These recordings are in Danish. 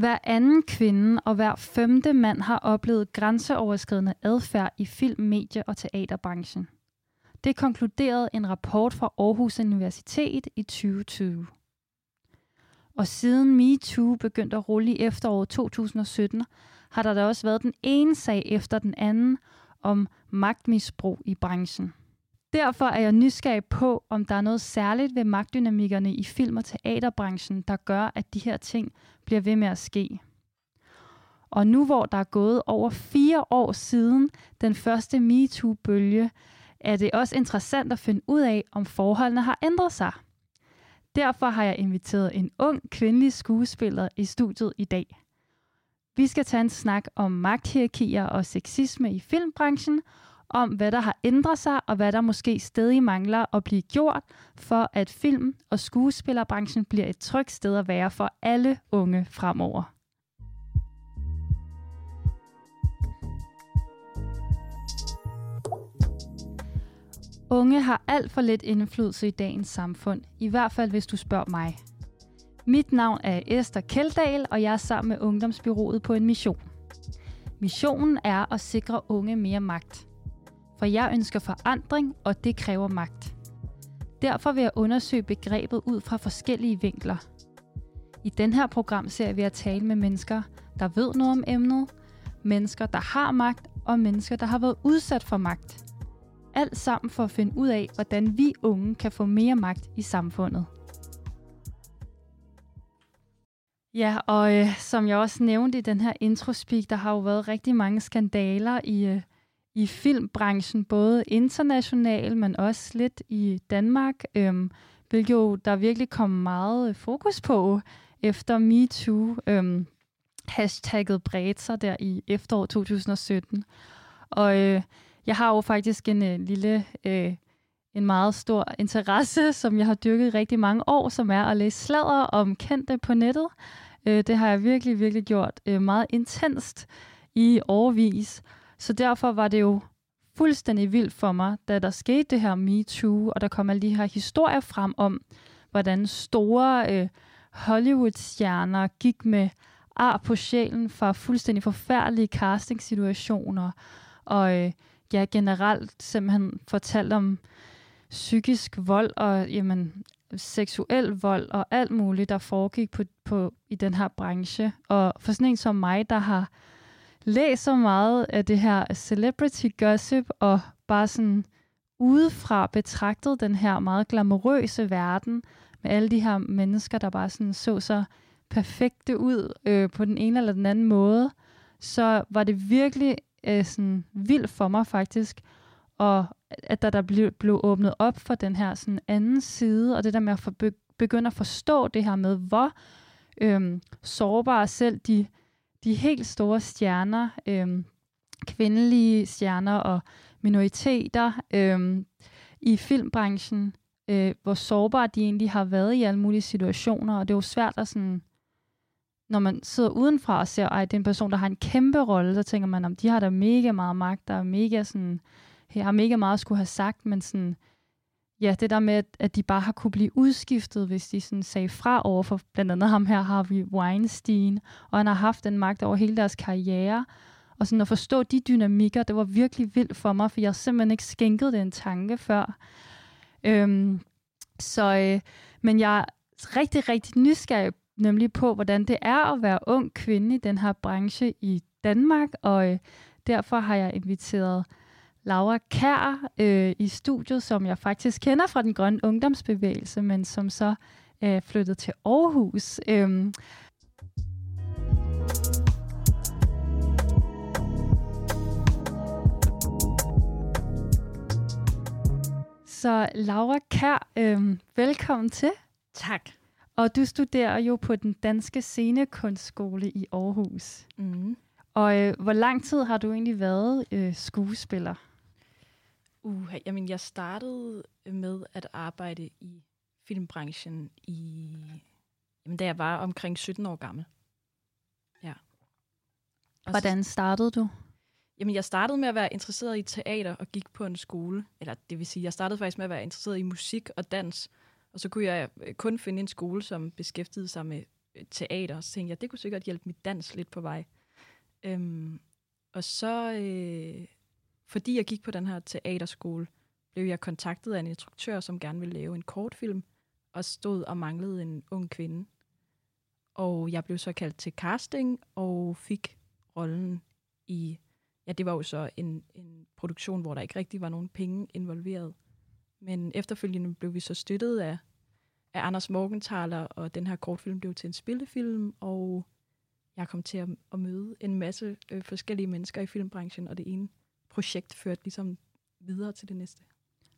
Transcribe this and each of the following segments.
Hver anden kvinde og hver femte mand har oplevet grænseoverskridende adfærd i film, medie og teaterbranchen. Det konkluderede en rapport fra Aarhus Universitet i 2020. Og siden MeToo begyndte at rulle i efteråret 2017, har der da også været den ene sag efter den anden om magtmisbrug i branchen. Derfor er jeg nysgerrig på, om der er noget særligt ved magtdynamikkerne i film- og teaterbranchen, der gør, at de her ting bliver ved med at ske. Og nu hvor der er gået over fire år siden den første MeToo-bølge, er det også interessant at finde ud af, om forholdene har ændret sig. Derfor har jeg inviteret en ung kvindelig skuespiller i studiet i dag. Vi skal tage en snak om magthierarkier og sexisme i filmbranchen, om hvad der har ændret sig, og hvad der måske stadig mangler at blive gjort, for at film- og skuespillerbranchen bliver et trygt sted at være for alle unge fremover. Unge har alt for lidt indflydelse i dagens samfund, i hvert fald hvis du spørger mig. Mit navn er Esther Keldahl, og jeg er sammen med Ungdomsbyrået på en mission. Missionen er at sikre unge mere magt. For jeg ønsker forandring, og det kræver magt. Derfor vil jeg undersøge begrebet ud fra forskellige vinkler. I den her program ser vi at tale med mennesker, der ved noget om emnet, mennesker, der har magt, og mennesker, der har været udsat for magt. Alt sammen for at finde ud af, hvordan vi unge kan få mere magt i samfundet. Ja, og øh, som jeg også nævnte i den her introspeak, der har jo været rigtig mange skandaler i, øh, i filmbranchen, både internationalt, men også lidt i Danmark, øhm, hvilket jo der virkelig kom meget fokus på efter MeToo. Øhm, hashtagget bredte sig der i efteråret 2017. Og øh, jeg har jo faktisk en øh, lille, øh, en meget stor interesse, som jeg har dyrket rigtig mange år, som er at læse sladder om kendte på nettet. Øh, det har jeg virkelig, virkelig gjort øh, meget intenst i årvis. Så derfor var det jo fuldstændig vildt for mig, da der skete det her MeToo, og der kom alle de her historier frem om, hvordan store øh, Hollywood-stjerner gik med ar på sjælen fra fuldstændig forfærdelige castingsituationer, og øh, ja, generelt simpelthen fortalt om psykisk vold og jamen, seksuel vold og alt muligt, der foregik på, på, i den her branche. Og for sådan en som mig, der har læser meget af det her celebrity gossip, og bare sådan udefra betragtet den her meget glamourøse verden, med alle de her mennesker, der bare sådan så så perfekte ud øh, på den ene eller den anden måde, så var det virkelig øh, sådan vildt for mig faktisk, og at der, der blev, blev åbnet op for den her sådan anden side, og det der med at for, begynde at forstå det her med, hvor øhm, sårbare selv de, de helt store stjerner, øhm, kvindelige stjerner og minoriteter øhm, i filmbranchen, øh, hvor sårbare de egentlig har været i alle mulige situationer, og det er jo svært at sådan når man sidder udenfra og ser, at det er en person, der har en kæmpe rolle, så tænker man, om de har da mega meget magt, der er mega sådan, jeg har mega meget at skulle have sagt, men sådan, ja, det der med, at, de bare har kunne blive udskiftet, hvis de sådan sagde fra over for blandt andet ham her, Harvey Weinstein, og han har haft den magt over hele deres karriere, og sådan at forstå de dynamikker, det var virkelig vildt for mig, for jeg simpelthen ikke skænket det en tanke før. Øhm, så, øh, men jeg er rigtig, rigtig nysgerrig nemlig på, hvordan det er at være ung kvinde i den her branche i Danmark, og øh, derfor har jeg inviteret Laura Kær øh, i studiet, som jeg faktisk kender fra den grønne ungdomsbevægelse, men som så er øh, flyttet til Aarhus. Øhm, Så Laura Kær, øh, velkommen til. Tak. Og du studerer jo på den danske scenekunstskole i Aarhus. Mm. Og øh, hvor lang tid har du egentlig været øh, skuespiller? Uh, jamen, jeg startede med at arbejde i filmbranchen i, jamen, da jeg var omkring 17 år gammel. Ja. Og Hvordan startede du? Jamen, jeg startede med at være interesseret i teater og gik på en skole. Eller det vil sige, jeg startede faktisk med at være interesseret i musik og dans. Og så kunne jeg øh, kun finde en skole, som beskæftigede sig med øh, teater, så tænkte jeg, det kunne sikkert hjælpe mit dans lidt på vej. Øhm, og så, øh, fordi jeg gik på den her teaterskole, blev jeg kontaktet af en instruktør, som gerne ville lave en kortfilm, og stod og manglede en ung kvinde. Og jeg blev så kaldt til casting, og fik rollen i, ja, det var jo så en, en produktion, hvor der ikke rigtig var nogen penge involveret. Men efterfølgende blev vi så støttet af, af Anders Morgenthaler, og den her kortfilm blev til en spillefilm, og jeg kom til at, at møde en masse øh, forskellige mennesker i filmbranchen, og det ene projekt førte ligesom videre til det næste.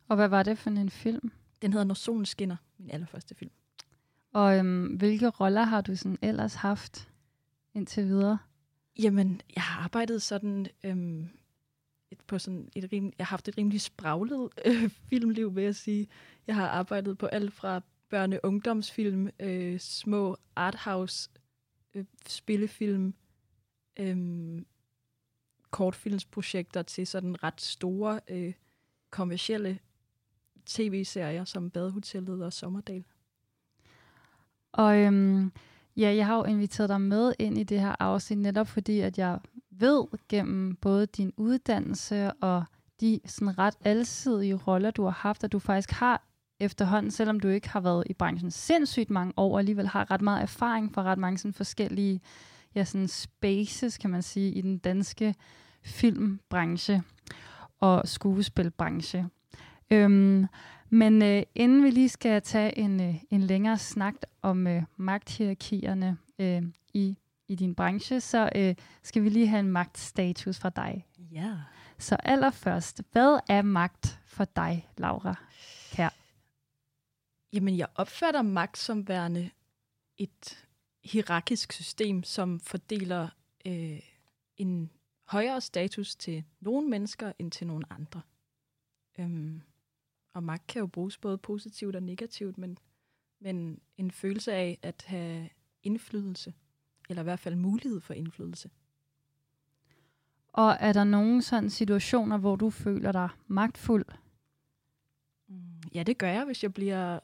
Og hvad var det for en film? Den hedder Når solen skinner, min allerførste film. Og øhm, hvilke roller har du sådan ellers haft indtil videre? Jamen, jeg har arbejdet sådan øhm, et, på sådan et rim, jeg har haft et rimelig spraglet øh, filmliv, vil jeg sige. Jeg har arbejdet på alt fra børne- ungdomsfilm, øh, små arthouse øh, spillefilm, øh, kortfilmsprojekter til sådan ret store øh, kommercielle tv-serier som Badehotellet og Sommerdal. Og øhm, ja, jeg har jo inviteret dig med ind i det her afsnit, netop fordi, at jeg ved gennem både din uddannelse og de sådan ret alsidige roller, du har haft, at du faktisk har efterhånden, selvom du ikke har været i branchen sindssygt mange år, alligevel har ret meget erfaring fra ret mange sådan forskellige ja, sådan spaces, kan man sige, i den danske filmbranche og skuespilbranche. Øhm, men øh, inden vi lige skal tage en, øh, en længere snak om øh, magthierarkierne øh, i, i din branche, så øh, skal vi lige have en magtstatus fra dig. Ja. Så allerførst, hvad er magt for dig, Laura Kær? Jamen, jeg opfatter magt som værende et hierarkisk system, som fordeler øh, en højere status til nogle mennesker end til nogle andre. Øhm, og magt kan jo bruges både positivt og negativt, men, men en følelse af at have indflydelse, eller i hvert fald mulighed for indflydelse. Og er der nogle sådan situationer, hvor du føler dig magtfuld? Mm, ja, det gør jeg, hvis jeg bliver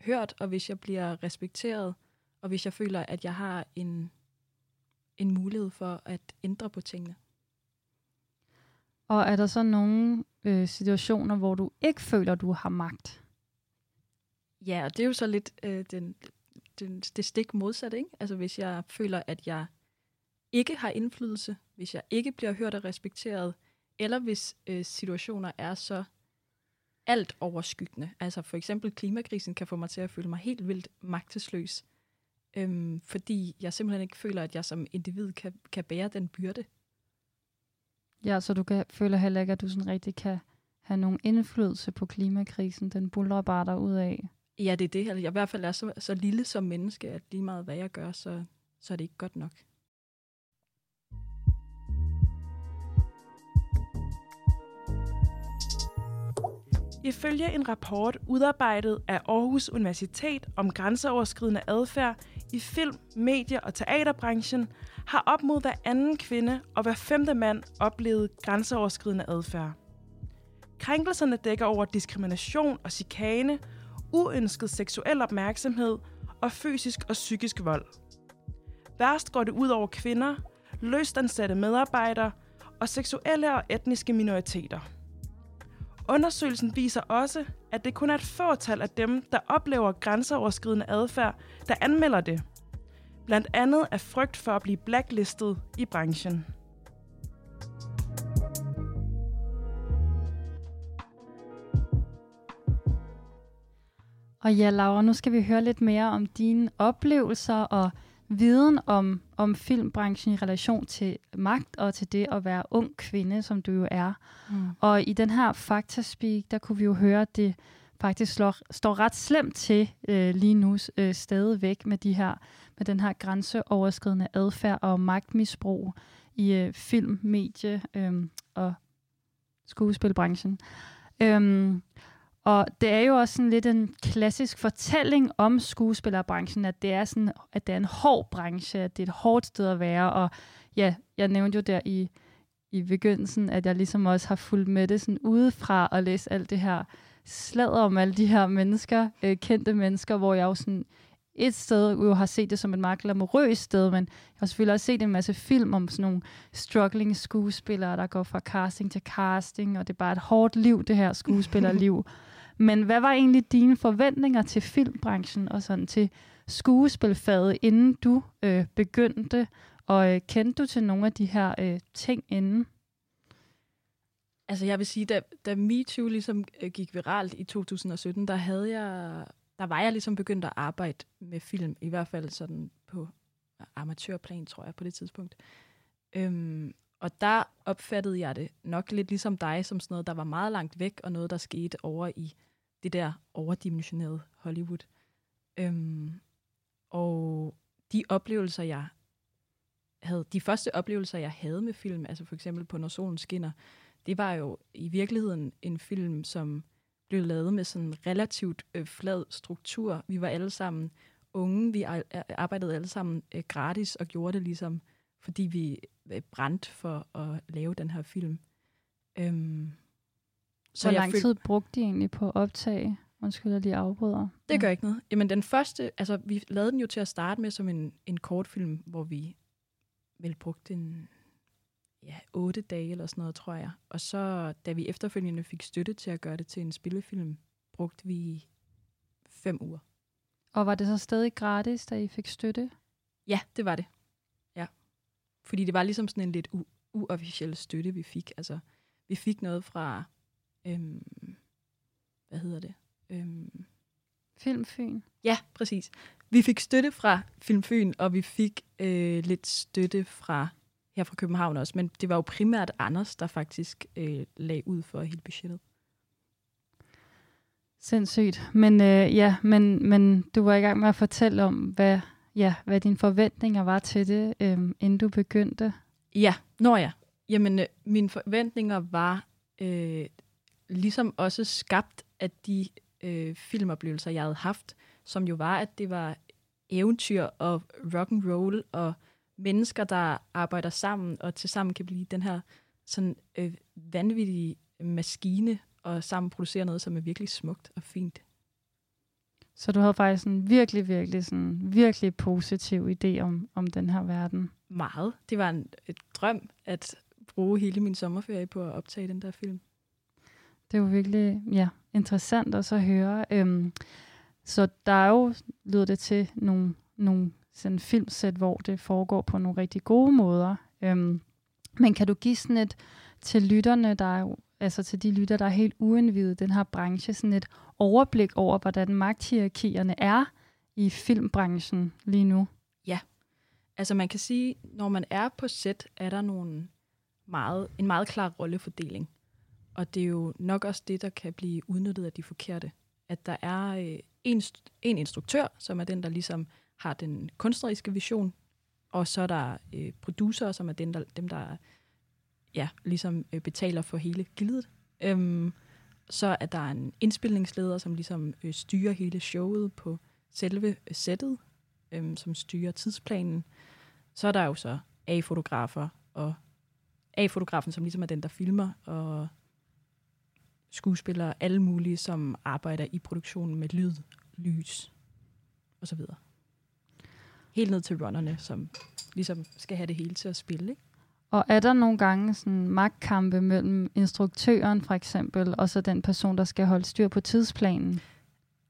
hørt, og hvis jeg bliver respekteret, og hvis jeg føler, at jeg har en, en mulighed for at ændre på tingene. Og er der så nogle øh, situationer, hvor du ikke føler, du har magt? Ja, og det er jo så lidt øh, den, den, det stik modsatte. Ikke? Altså hvis jeg føler, at jeg ikke har indflydelse, hvis jeg ikke bliver hørt og respekteret, eller hvis øh, situationer er så alt overskyggende. Altså for eksempel klimakrisen kan få mig til at føle mig helt vildt magtesløs, øhm, fordi jeg simpelthen ikke føler, at jeg som individ kan, kan bære den byrde. Ja, så du kan, føler heller ikke, at du sådan rigtig kan have nogen indflydelse på klimakrisen. Den buller bare der ud af. Ja, det er det. Jeg i hvert fald er så, så lille som menneske, at lige meget hvad jeg gør, så, så er det ikke godt nok. Ifølge en rapport udarbejdet af Aarhus Universitet om grænseoverskridende adfærd i film, medie- og teaterbranchen, har op mod hver anden kvinde og hver femte mand oplevet grænseoverskridende adfærd. Krænkelserne dækker over diskrimination og chikane, uønsket seksuel opmærksomhed og fysisk og psykisk vold. Værst går det ud over kvinder, løstansatte medarbejdere og seksuelle og etniske minoriteter. Undersøgelsen viser også, at det kun er et fåtal af dem, der oplever grænseoverskridende adfærd, der anmelder det. Blandt andet af frygt for at blive blacklistet i branchen. Og ja, Laura, nu skal vi høre lidt mere om dine oplevelser og viden om, om filmbranchen i relation til magt og til det at være ung kvinde, som du jo er. Mm. Og i den her Faktaspeak, der kunne vi jo høre, at det faktisk slår, står ret slemt til øh, lige nu øh, stadigvæk med, de her, med den her grænseoverskridende adfærd og magtmisbrug i øh, film, medie øh, og skuespilbranchen. Øhm, og det er jo også sådan lidt en klassisk fortælling om skuespillerbranchen, at det er sådan, at det er en hård branche, at det er et hårdt sted at være. Og ja, jeg nævnte jo der i, i begyndelsen, at jeg ligesom også har fulgt med det sådan udefra og læst alt det her sladder om alle de her mennesker, øh, kendte mennesker, hvor jeg jo sådan et sted jo har set det som et meget glamourøst sted, men jeg har selvfølgelig også set en masse film om sådan nogle struggling skuespillere, der går fra casting til casting, og det er bare et hårdt liv, det her skuespillerliv men hvad var egentlig dine forventninger til filmbranchen og sådan til skuespilfaget, inden du øh, begyndte? Og øh, kendte du til nogle af de her øh, ting inden? Altså jeg vil sige, da, da MeToo ligesom øh, gik viralt i 2017, der havde jeg, der var jeg ligesom begyndt at arbejde med film, i hvert fald sådan på amatørplan, tror jeg, på det tidspunkt. Øhm, og der opfattede jeg det nok lidt ligesom dig, som sådan noget, der var meget langt væk, og noget, der skete over i det der overdimensionerede Hollywood. Øhm, og de oplevelser, jeg havde, de første oplevelser, jeg havde med film, altså for eksempel på Når solen skinner, det var jo i virkeligheden en film, som blev lavet med sådan en relativt øh, flad struktur. Vi var alle sammen unge, vi arbejdede alle sammen øh, gratis og gjorde det ligesom, fordi vi øh, brændte for at lave den her film. Øhm, så Hvor lang føl- tid brugte de egentlig på at optage? Undskyld, at de afbryder. Det gør ikke noget. Jamen den første, altså vi lavede den jo til at starte med som en, en kortfilm, hvor vi vel brugte en ja, otte dage eller sådan noget, tror jeg. Og så, da vi efterfølgende fik støtte til at gøre det til en spillefilm, brugte vi fem uger. Og var det så stadig gratis, da I fik støtte? Ja, det var det. Ja. Fordi det var ligesom sådan en lidt u- uofficiel støtte, vi fik. Altså, vi fik noget fra, øhm, hvad hedder det? Øhm, Filmfyn? Ja, præcis. Vi fik støtte fra Filmfyn, og vi fik øh, lidt støtte fra her fra København også, men det var jo primært Anders, der faktisk øh, lagde ud for hele budgettet. Sindssygt. Men øh, ja, men, men du var i gang med at fortælle om, hvad, ja, hvad dine forventninger var til det, øh, inden du begyndte. Ja, når jeg. Jamen, øh, mine forventninger var øh, ligesom også skabt af de øh, filmoplevelser, jeg havde haft, som jo var, at det var eventyr og rock and roll og mennesker, der arbejder sammen og til sammen kan blive den her sådan øh, vanvittige maskine og sammen producere noget, som er virkelig smukt og fint. Så du havde faktisk en virkelig, virkelig, sådan, virkelig positiv idé om, om den her verden? Meget. Det var en et drøm at bruge hele min sommerferie på at optage den der film. Det var virkelig ja, interessant også at høre. Øhm, så der er jo, lyder det til, nogle, nogle sådan filmsæt, hvor det foregår på nogle rigtig gode måder. Øhm, men kan du give sådan et til lytterne, der er jo, altså til de lytter, der er helt uindvidet den her branche, sådan et overblik over, hvordan magthierarkierne er i filmbranchen lige nu? Ja, altså man kan sige, når man er på sæt, er der nogle meget, en meget klar rollefordeling. Og det er jo nok også det, der kan blive udnyttet af de forkerte. At der er øh, en, en instruktør, som er den, der ligesom har den kunstneriske vision, og så er der øh, producer, som er den, der, dem, der ja, ligesom øh, betaler for hele gildet. Øhm, så er der en indspilningsleder, som ligesom øh, styrer hele showet på selve øh, sættet, øhm, som styrer tidsplanen. Så er der jo så A-fotografer, og A-fotografen, som ligesom er den, der filmer, og skuespillere, alle mulige, som arbejder i produktionen med lyd, lys og så videre helt ned til runnerne, som ligesom skal have det hele til at spille. Ikke? Og er der nogle gange sådan magtkampe mellem instruktøren for eksempel, og så den person, der skal holde styr på tidsplanen?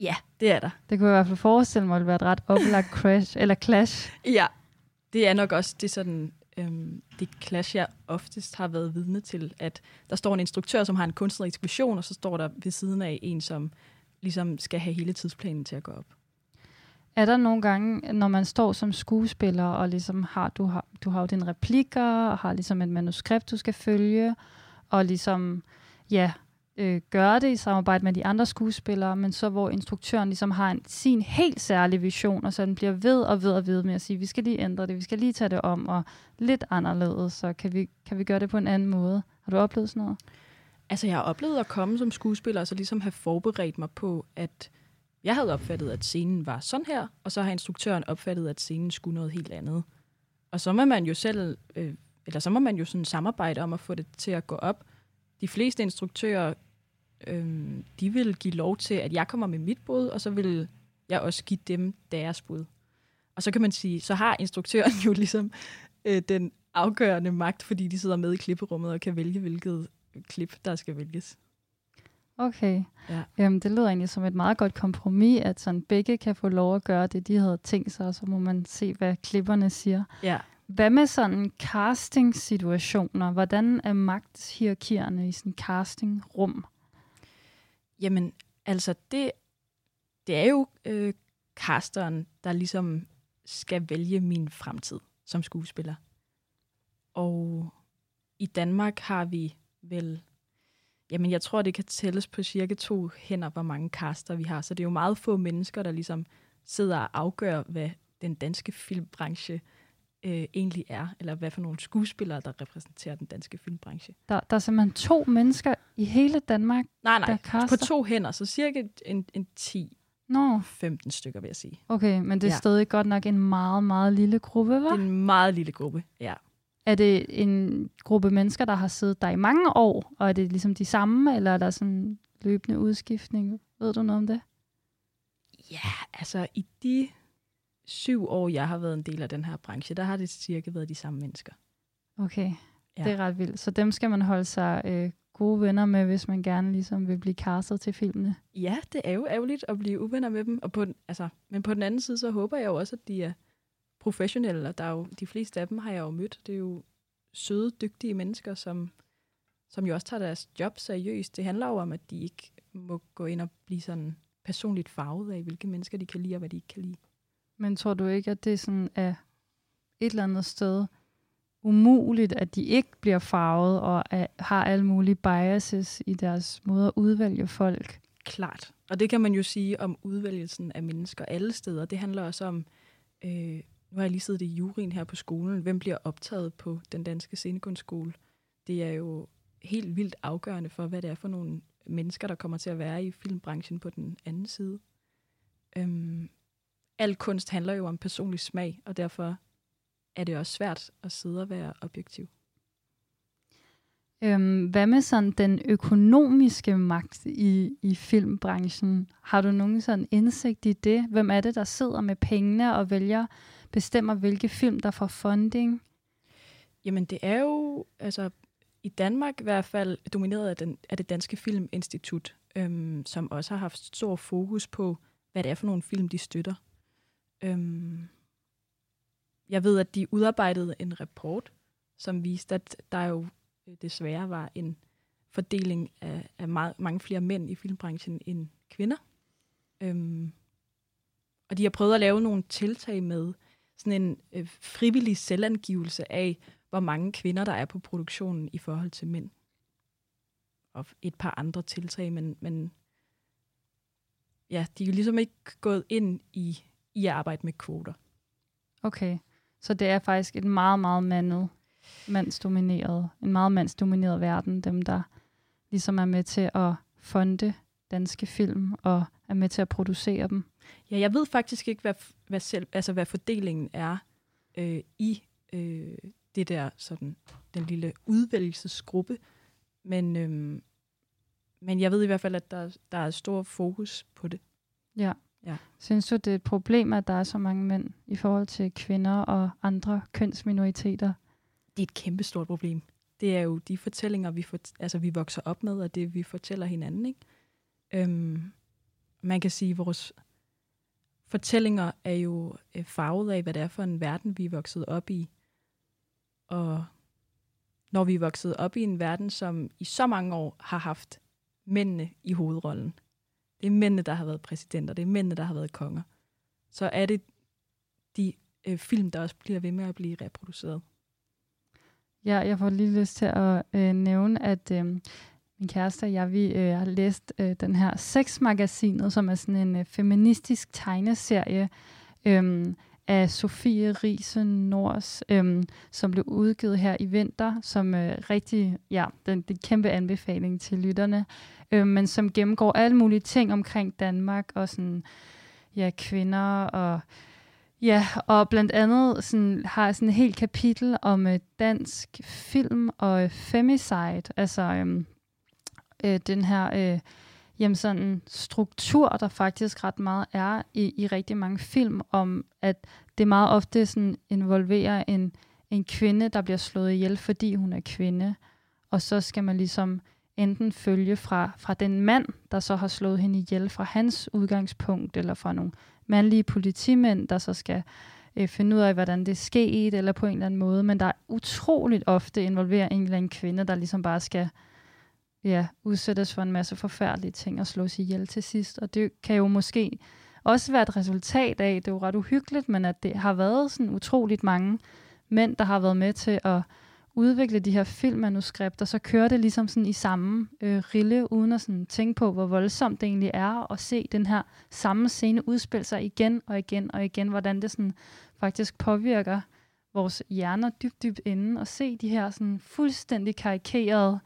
Ja, det er der. Det kunne jeg i hvert fald forestille mig, at det være et ret oplagt crash, eller clash. Ja, det er nok også det sådan, øhm, det clash, jeg oftest har været vidne til, at der står en instruktør, som har en kunstnerisk vision, og så står der ved siden af en, som ligesom skal have hele tidsplanen til at gå op. Er der nogle gange, når man står som skuespiller, og ligesom har, du har, du har jo dine replikker, og har ligesom et manuskript, du skal følge, og ligesom, ja, øh, gøre det i samarbejde med de andre skuespillere, men så hvor instruktøren ligesom har en, sin helt særlige vision, og så den bliver ved og ved og ved med at sige, vi skal lige ændre det, vi skal lige tage det om, og lidt anderledes, så kan vi, kan vi gøre det på en anden måde. Har du oplevet sådan noget? Altså, jeg har oplevet at komme som skuespiller, og så ligesom have forberedt mig på, at jeg havde opfattet, at scenen var sådan her, og så har instruktøren opfattet, at scenen skulle noget helt andet. Og så må man jo selv, øh, eller så må man jo sådan samarbejde om at få det til at gå op. De fleste instruktører, øh, de vil give lov til, at jeg kommer med mit bud, og så vil jeg også give dem deres bud. Og så kan man sige, så har instruktøren jo ligesom øh, den afgørende magt, fordi de sidder med i klipperummet og kan vælge, hvilket klip, der skal vælges. Okay. Ja. Øhm, det lyder egentlig som et meget godt kompromis, at sådan begge kan få lov at gøre det, de havde tænkt sig, og så må man se, hvad klipperne siger. Ja. Hvad med sådan casting-situationer? Hvordan er magthierarkierne i sådan casting-rum? Jamen, altså, det, det er jo øh, casteren, der ligesom skal vælge min fremtid som skuespiller. Og i Danmark har vi vel, jamen jeg tror, det kan tælles på cirka to hænder, hvor mange caster vi har. Så det er jo meget få mennesker, der ligesom sidder og afgør, hvad den danske filmbranche øh, egentlig er, eller hvad for nogle skuespillere, der repræsenterer den danske filmbranche. Der, der er simpelthen to mennesker i hele Danmark, Nej, der nej, caster? på to hænder, så cirka en, en 10 Nå, 15 stykker, vil jeg sige. okay, men det er Ja. stadig godt nok en meget, meget lille gruppe, Det er en meget lille gruppe, ja. Er det en gruppe mennesker, der har siddet der i mange år, og er det ligesom de samme, eller er der sådan løbende udskiftning? Ved du noget om det? Ja, altså i de syv år, jeg har været en del af den her branche, der har det cirka været de samme mennesker. Okay, Ja. det er ret vildt. Så dem skal man holde sig øh, gode venner med, hvis man gerne ligesom vil blive castet til filmene. Ja, det er jo ærgerligt at blive uvenner med dem. Og på altså, men på den anden side, så håber jeg jo også, at de er professionelle. Og der er jo, de fleste af dem har jeg jo mødt. Det er jo søde, dygtige mennesker, som, som jo også tager deres job seriøst. Det handler jo om, at de ikke må gå ind og blive sådan personligt farvet af, hvilke mennesker de kan lide og hvad de ikke kan lide. Men tror du ikke, at det sådan er et eller andet sted umuligt, at de ikke bliver farvet og er, har alle mulige biases i deres måde at udvælge folk? Klart. Og det kan man jo sige om udvælgelsen af mennesker alle steder. Det handler også om, øh, nu har jeg lige siddet i juryen her på skolen, hvem bliver optaget på den danske scenekunstskole? Det er jo helt vildt afgørende for, hvad det er for nogle mennesker, der kommer til at være i filmbranchen på den anden side. Øhm, al kunst handler jo om personlig smag, og derfor er det også svært at sidde og være objektiv. Øhm, hvad med sådan den økonomiske magt i, i filmbranchen? Har du nogen sådan indsigt i det? Hvem er det, der sidder med pengene og vælger, bestemmer, hvilke film, der får funding? Jamen, det er jo altså, i Danmark i hvert fald domineret af, den, af det Danske Filminstitut, øhm, som også har haft stor fokus på, hvad det er for nogle film, de støtter. Øhm, jeg ved, at de udarbejdede en rapport, som viste, at der jo øh, desværre var en fordeling af, af meget, mange flere mænd i filmbranchen end kvinder. Øhm, og de har prøvet at lave nogle tiltag med sådan en øh, frivillig selvangivelse af, hvor mange kvinder der er på produktionen i forhold til mænd. Og et par andre tiltag, men, men ja, de er jo ligesom ikke gået ind i, i at arbejde med kvoter. Okay, så det er faktisk et meget, meget mandet, mandsdomineret, en meget mandsdomineret verden, dem der ligesom er med til at fonde danske film og er med til at producere dem. Ja, jeg ved faktisk ikke, hvad, hvad, selv, altså, hvad fordelingen er øh, i øh, det der sådan den lille udvælgelsesgruppe, men øhm, men jeg ved i hvert fald, at der, der er stor fokus på det. Ja. Ja. Synes du, det er et problem, at der er så mange mænd i forhold til kvinder og andre kønsminoriteter? Det er et kæmpestort problem. Det er jo de fortællinger, vi, for, altså, vi vokser op med, og det vi fortæller hinanden. Ikke? Øhm, man kan sige, at vores fortællinger er jo øh, farvet af, hvad det er for en verden, vi er vokset op i. Og når vi er vokset op i en verden, som i så mange år har haft mændene i hovedrollen, det er mændene, der har været præsidenter, det er mændene, der har været konger, så er det de øh, film, der også bliver ved med at blive reproduceret. Ja, jeg får lige lyst til at øh, nævne, at øh, min kæreste og jeg, vi øh, har læst øh, den her Sexmagasinet, som er sådan en øh, feministisk tegneserie. Øh, af Sofie Riese Nors, øhm, som blev udgivet her i vinter, som øh, rigtig, ja, den, det kæmpe anbefaling til lytterne, øh, men som gennemgår alle mulige ting omkring Danmark og sådan, ja, kvinder og Ja, og blandt andet sådan, har sådan et helt kapitel om øh, dansk film og øh, femicide, altså øh, øh, den her øh, jamen sådan struktur, der faktisk ret meget er i, i rigtig mange film, om at det meget ofte sådan involverer en, en kvinde, der bliver slået ihjel, fordi hun er kvinde. Og så skal man ligesom enten følge fra, fra den mand, der så har slået hende ihjel fra hans udgangspunkt, eller fra nogle mandlige politimænd, der så skal øh, finde ud af, hvordan det skete, eller på en eller anden måde. Men der er utroligt ofte involveret en eller anden kvinde, der ligesom bare skal ja, udsættes for en masse forfærdelige ting og slås ihjel til sidst. Og det kan jo måske også være et resultat af, det er jo ret uhyggeligt, men at det har været sådan utroligt mange mænd, der har været med til at udvikle de her filmmanuskripter, så kører det ligesom sådan i samme øh, rille, uden at sådan tænke på, hvor voldsomt det egentlig er at se den her samme scene udspille sig igen og igen og igen, hvordan det sådan faktisk påvirker vores hjerner dybt, dybt inden, og se de her sådan fuldstændig karikerede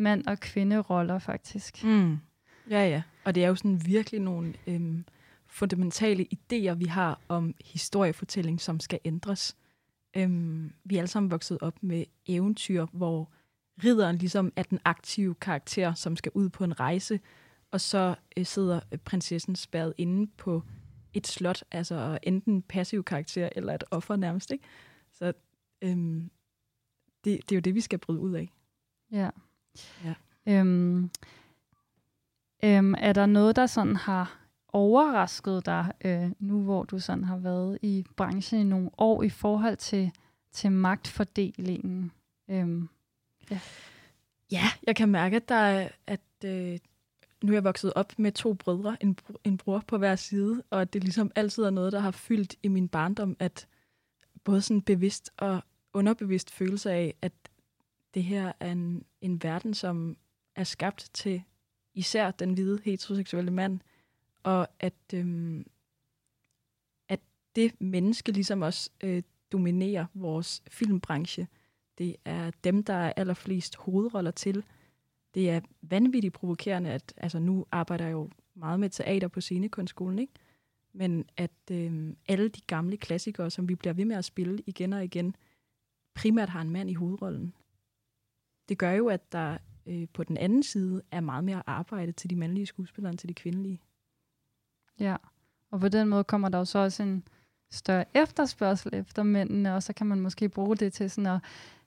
mand- og kvinderoller faktisk. Mm. Ja, ja. Og det er jo sådan virkelig nogle øhm, fundamentale idéer, vi har om historiefortælling, som skal ændres. Øhm, vi er alle sammen vokset op med eventyr, hvor ridderen ligesom er den aktive karakter, som skal ud på en rejse, og så øh, sidder prinsessen spærret inde på et slot, altså enten en passiv karakter eller et offer nærmest. Ikke? Så øhm, det, det er jo det, vi skal bryde ud af. Ja. Ja. Øhm, øhm, er der noget, der sådan har overrasket dig, øh, nu hvor du sådan har været i branchen i nogle år, i forhold til, til magtfordelingen? Øhm, ja. ja, jeg kan mærke, at, der er, at øh, nu er jeg vokset op med to brødre, en, en bror på hver side, og det ligesom altid er noget, der har fyldt i min barndom, at både sådan bevidst og underbevidst følelse af, at det her er en, en verden, som er skabt til især den hvide heteroseksuelle mand, og at, øhm, at det menneske ligesom også øh, dominerer vores filmbranche. Det er dem, der er allerflest hovedroller til. Det er vanvittigt provokerende, at altså nu arbejder jeg jo meget med teater på scenekunstskolen, ikke? men at øh, alle de gamle klassikere, som vi bliver ved med at spille igen og igen, primært har en mand i hovedrollen. Det gør jo, at der øh, på den anden side er meget mere arbejde til de mandlige skuespillere end til de kvindelige. Ja, og på den måde kommer der jo så også en større efterspørgsel efter mændene, og så kan man måske bruge det til sådan at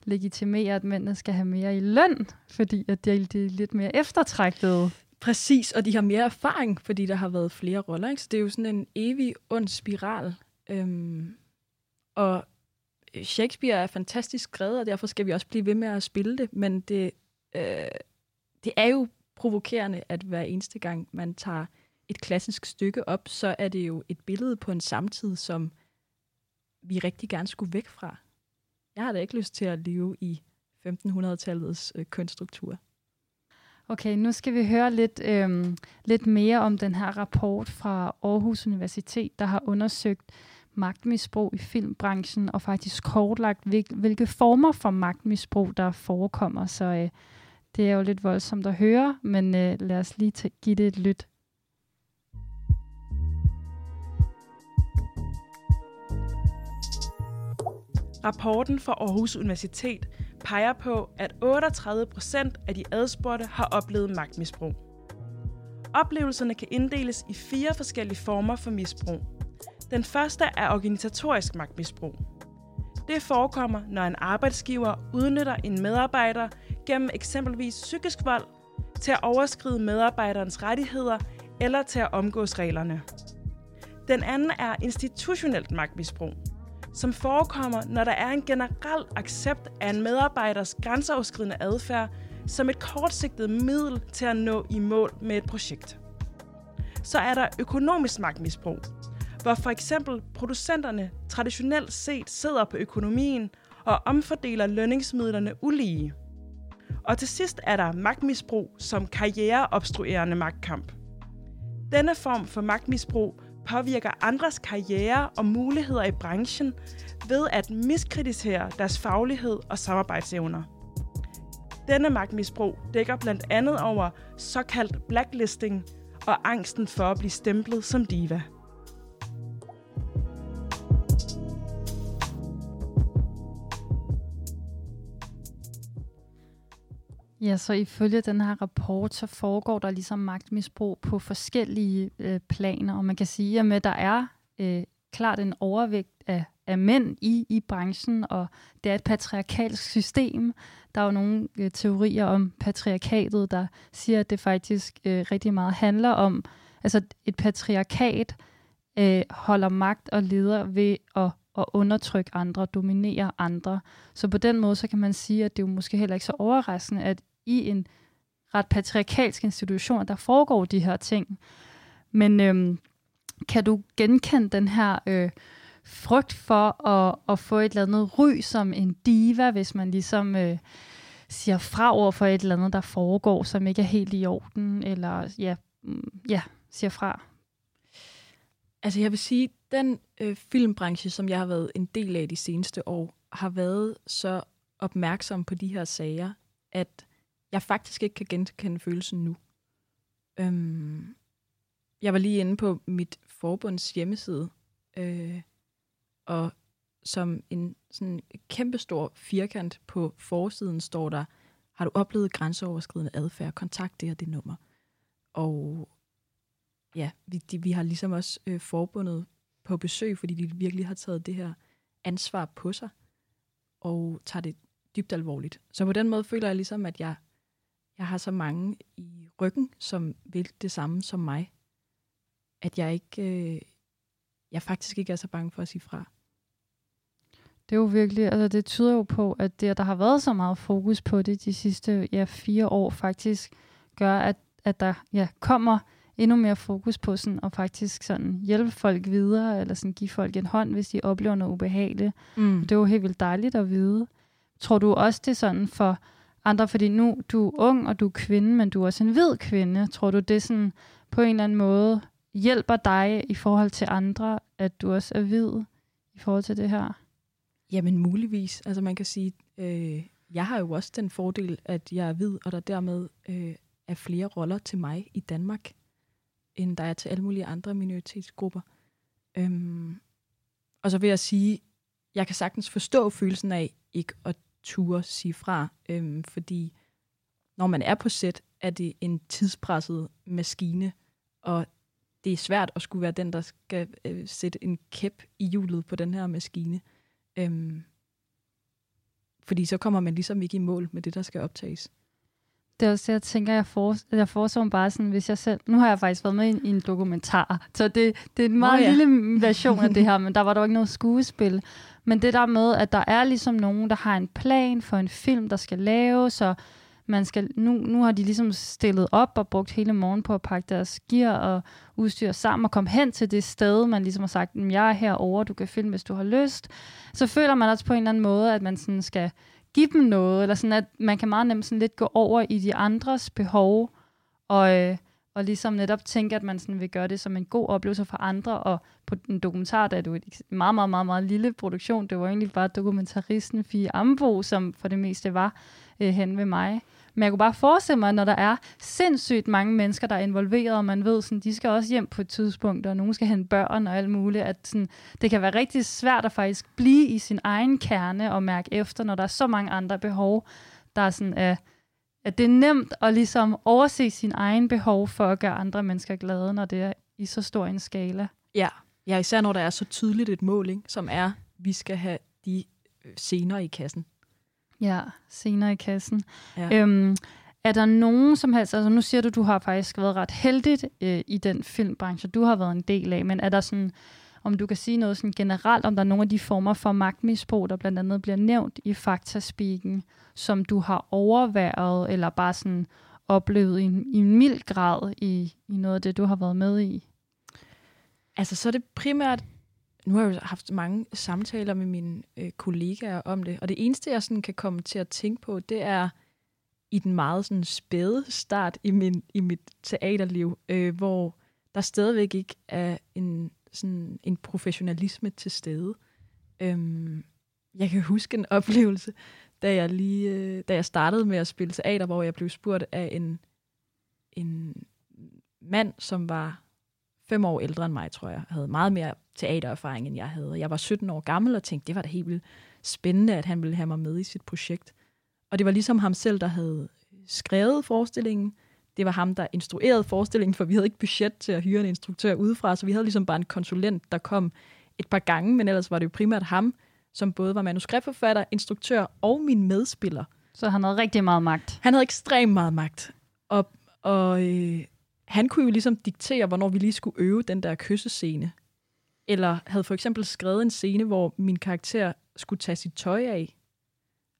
legitimere, at mændene skal have mere i løn, fordi at de er lidt mere eftertragtede. Præcis, og de har mere erfaring, fordi der har været flere roller. Ikke? Så det er jo sådan en evig ond spiral. Øhm, og Shakespeare er fantastisk skrevet, og derfor skal vi også blive ved med at spille det, men det, øh, det er jo provokerende, at hver eneste gang man tager et klassisk stykke op, så er det jo et billede på en samtid, som vi rigtig gerne skulle væk fra. Jeg har da ikke lyst til at leve i 1500-tallets øh, kønsstruktur. Okay, nu skal vi høre lidt, øhm, lidt mere om den her rapport fra Aarhus Universitet, der har undersøgt magtmisbrug i filmbranchen, og faktisk kortlagt, hvilke former for magtmisbrug, der forekommer. Så øh, det er jo lidt voldsomt at høre, men øh, lad os lige give det et lyt. Rapporten fra Aarhus Universitet peger på, at 38 procent af de adspurgte har oplevet magtmisbrug. Oplevelserne kan inddeles i fire forskellige former for misbrug. Den første er organisatorisk magtmisbrug. Det forekommer, når en arbejdsgiver udnytter en medarbejder gennem eksempelvis psykisk vold til at overskride medarbejderens rettigheder eller til at omgås reglerne. Den anden er institutionelt magtmisbrug som forekommer, når der er en generel accept af en medarbejders grænseoverskridende adfærd som et kortsigtet middel til at nå i mål med et projekt. Så er der økonomisk magtmisbrug, hvor for eksempel producenterne traditionelt set sidder på økonomien og omfordeler lønningsmidlerne ulige. Og til sidst er der magtmisbrug som karriereobstruerende magtkamp. Denne form for magtmisbrug påvirker andres karriere og muligheder i branchen ved at miskreditere deres faglighed og samarbejdsevner. Denne magtmisbrug dækker blandt andet over såkaldt blacklisting og angsten for at blive stemplet som diva. Ja, så ifølge den her rapport, så foregår der ligesom magtmisbrug på forskellige øh, planer, og man kan sige, at der er øh, klart en overvægt af, af mænd i, i branchen, og det er et patriarkalsk system. Der er jo nogle øh, teorier om patriarkatet, der siger, at det faktisk øh, rigtig meget handler om, altså et patriarkat øh, holder magt og leder ved at, at undertrykke andre, dominere andre. Så på den måde, så kan man sige, at det er jo måske heller ikke så overraskende, at i en ret patriarkalsk institution, der foregår de her ting. Men øhm, kan du genkende den her øh, frygt for at, at få et eller andet ry som en diva, hvis man ligesom øh, siger fra over for et eller andet, der foregår, som ikke er helt i orden, eller ja, mm, ja siger fra? Altså jeg vil sige, den øh, filmbranche, som jeg har været en del af de seneste år, har været så opmærksom på de her sager, at jeg faktisk ikke kan genkende følelsen nu. Øhm, jeg var lige inde på mit forbunds hjemmeside, øh, og som en sådan kæmpestor firkant på forsiden står der, har du oplevet grænseoverskridende adfærd, kontakt det her det nummer. Og ja, vi, de, vi har ligesom også øh, forbundet på besøg, fordi de virkelig har taget det her ansvar på sig, og tager det dybt alvorligt. Så på den måde føler jeg ligesom, at jeg jeg har så mange i ryggen, som vil det samme som mig, at jeg ikke, øh, jeg faktisk ikke er så bange for at sige fra. Det er jo virkelig, altså det tyder jo på, at det, at der har været så meget fokus på det de sidste ja, fire år, faktisk gør, at, at der ja, kommer endnu mere fokus på sådan, at faktisk sådan hjælpe folk videre, eller sådan give folk en hånd, hvis de oplever noget ubehageligt. Mm. Det er jo helt vildt dejligt at vide. Tror du også, det er sådan for andre, fordi nu du er ung, og du er kvinde, men du er også en hvid kvinde. Tror du, det sådan på en eller anden måde hjælper dig i forhold til andre, at du også er hvid i forhold til det her? Jamen muligvis. Altså man kan sige, øh, jeg har jo også den fordel, at jeg er hvid, og der dermed øh, er flere roller til mig i Danmark, end der er til alle mulige andre minoritetsgrupper. Øhm, og så vil jeg sige, jeg kan sagtens forstå følelsen af ikke at ture sige fra, øhm, fordi når man er på sæt, er det en tidspresset maskine, og det er svært at skulle være den, der skal øh, sætte en kæp i hjulet på den her maskine. Øhm, fordi så kommer man ligesom ikke i mål med det, der skal optages. Det er også jeg tænker, jeg, for, jeg foreslår bare sådan, hvis jeg selv... Nu har jeg faktisk været med i, i en dokumentar, så det, det er en meget oh, ja. lille version af det her, men der var dog ikke noget skuespil. Men det der med, at der er ligesom nogen, der har en plan for en film, der skal laves, og man skal, nu, nu har de ligesom stillet op og brugt hele morgen på at pakke deres gear og udstyr sammen og komme hen til det sted, man ligesom har sagt, jeg er herovre, du kan filme, hvis du har lyst. Så føler man også på en eller anden måde, at man sådan skal give dem noget, eller sådan, at man kan meget nemt sådan lidt gå over i de andres behov, og, øh, og ligesom netop tænke, at man sådan vil gøre det som en god oplevelse for andre, og på en dokumentar, der er det en meget, meget, meget, meget lille produktion, det var egentlig bare dokumentaristen Fie Ambo, som for det meste var øh, hen ved mig. Men jeg kunne bare forestille mig, at når der er sindssygt mange mennesker, der er involveret, og man ved, sådan, de skal også hjem på et tidspunkt, og nogen skal hente børn og alt muligt, at sådan, det kan være rigtig svært at faktisk blive i sin egen kerne og mærke efter, når der er så mange andre behov, der er sådan, at, at det er nemt at ligesom overse sin egen behov for at gøre andre mennesker glade, når det er i så stor en skala. Ja, ja især når der er så tydeligt et mål, ikke? som er, vi skal have de øh, senere i kassen. Ja, senere i kassen. Ja. Øhm, er der nogen som helst, altså nu siger du, du har faktisk været ret heldigt øh, i den filmbranche, du har været en del af, men er der sådan, om du kan sige noget sådan generelt, om der er nogle af de former for magtmisbrug, der blandt andet bliver nævnt i faktaspeaking, som du har overværet, eller bare sådan oplevet i en, i en mild grad i, i noget af det, du har været med i? Altså, så er det primært nu har jeg jo haft mange samtaler med mine øh, kollegaer om det, og det eneste, jeg sådan kan komme til at tænke på, det er i den meget sådan spæde start i, min, i mit teaterliv, øh, hvor der stadigvæk ikke er en, sådan en professionalisme til stede. Øhm, jeg kan huske en oplevelse, da jeg lige øh, da jeg startede med at spille teater, hvor jeg blev spurgt af en, en mand, som var fem år ældre end mig, tror jeg. havde meget mere teatererfaring, end jeg havde. Jeg var 17 år gammel og tænkte, det var da helt vildt spændende, at han ville have mig med i sit projekt. Og det var ligesom ham selv, der havde skrevet forestillingen. Det var ham, der instruerede forestillingen, for vi havde ikke budget til at hyre en instruktør udefra, så vi havde ligesom bare en konsulent, der kom et par gange, men ellers var det jo primært ham, som både var manuskriptforfatter, instruktør og min medspiller. Så han havde rigtig meget magt. Han havde ekstremt meget magt. Og, og øh, han kunne jo ligesom diktere, hvornår vi lige skulle øve den der kyssescene. Eller havde for eksempel skrevet en scene, hvor min karakter skulle tage sit tøj af.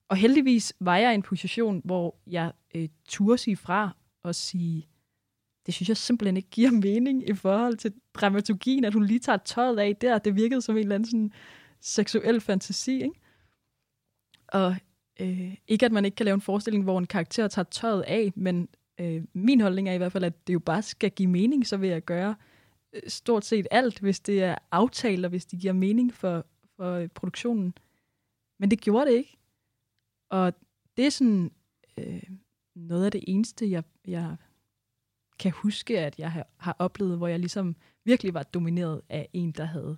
Og heldigvis var jeg i en position, hvor jeg øh, turde sige fra og sige, det synes jeg simpelthen ikke giver mening i forhold til dramaturgien, at hun lige tager tøjet af der. Det virkede som en eller anden sådan seksuel fantasi, ikke? Og øh, ikke, at man ikke kan lave en forestilling, hvor en karakter tager tøjet af, men øh, min holdning er i hvert fald, at det jo bare skal give mening, så vil jeg gøre øh, stort set alt, hvis det er aftalt, og hvis det giver mening for, for øh, produktionen. Men det gjorde det ikke. Og det er sådan øh, noget af det eneste, jeg, jeg kan huske, at jeg har, har oplevet, hvor jeg ligesom virkelig var domineret af en, der havde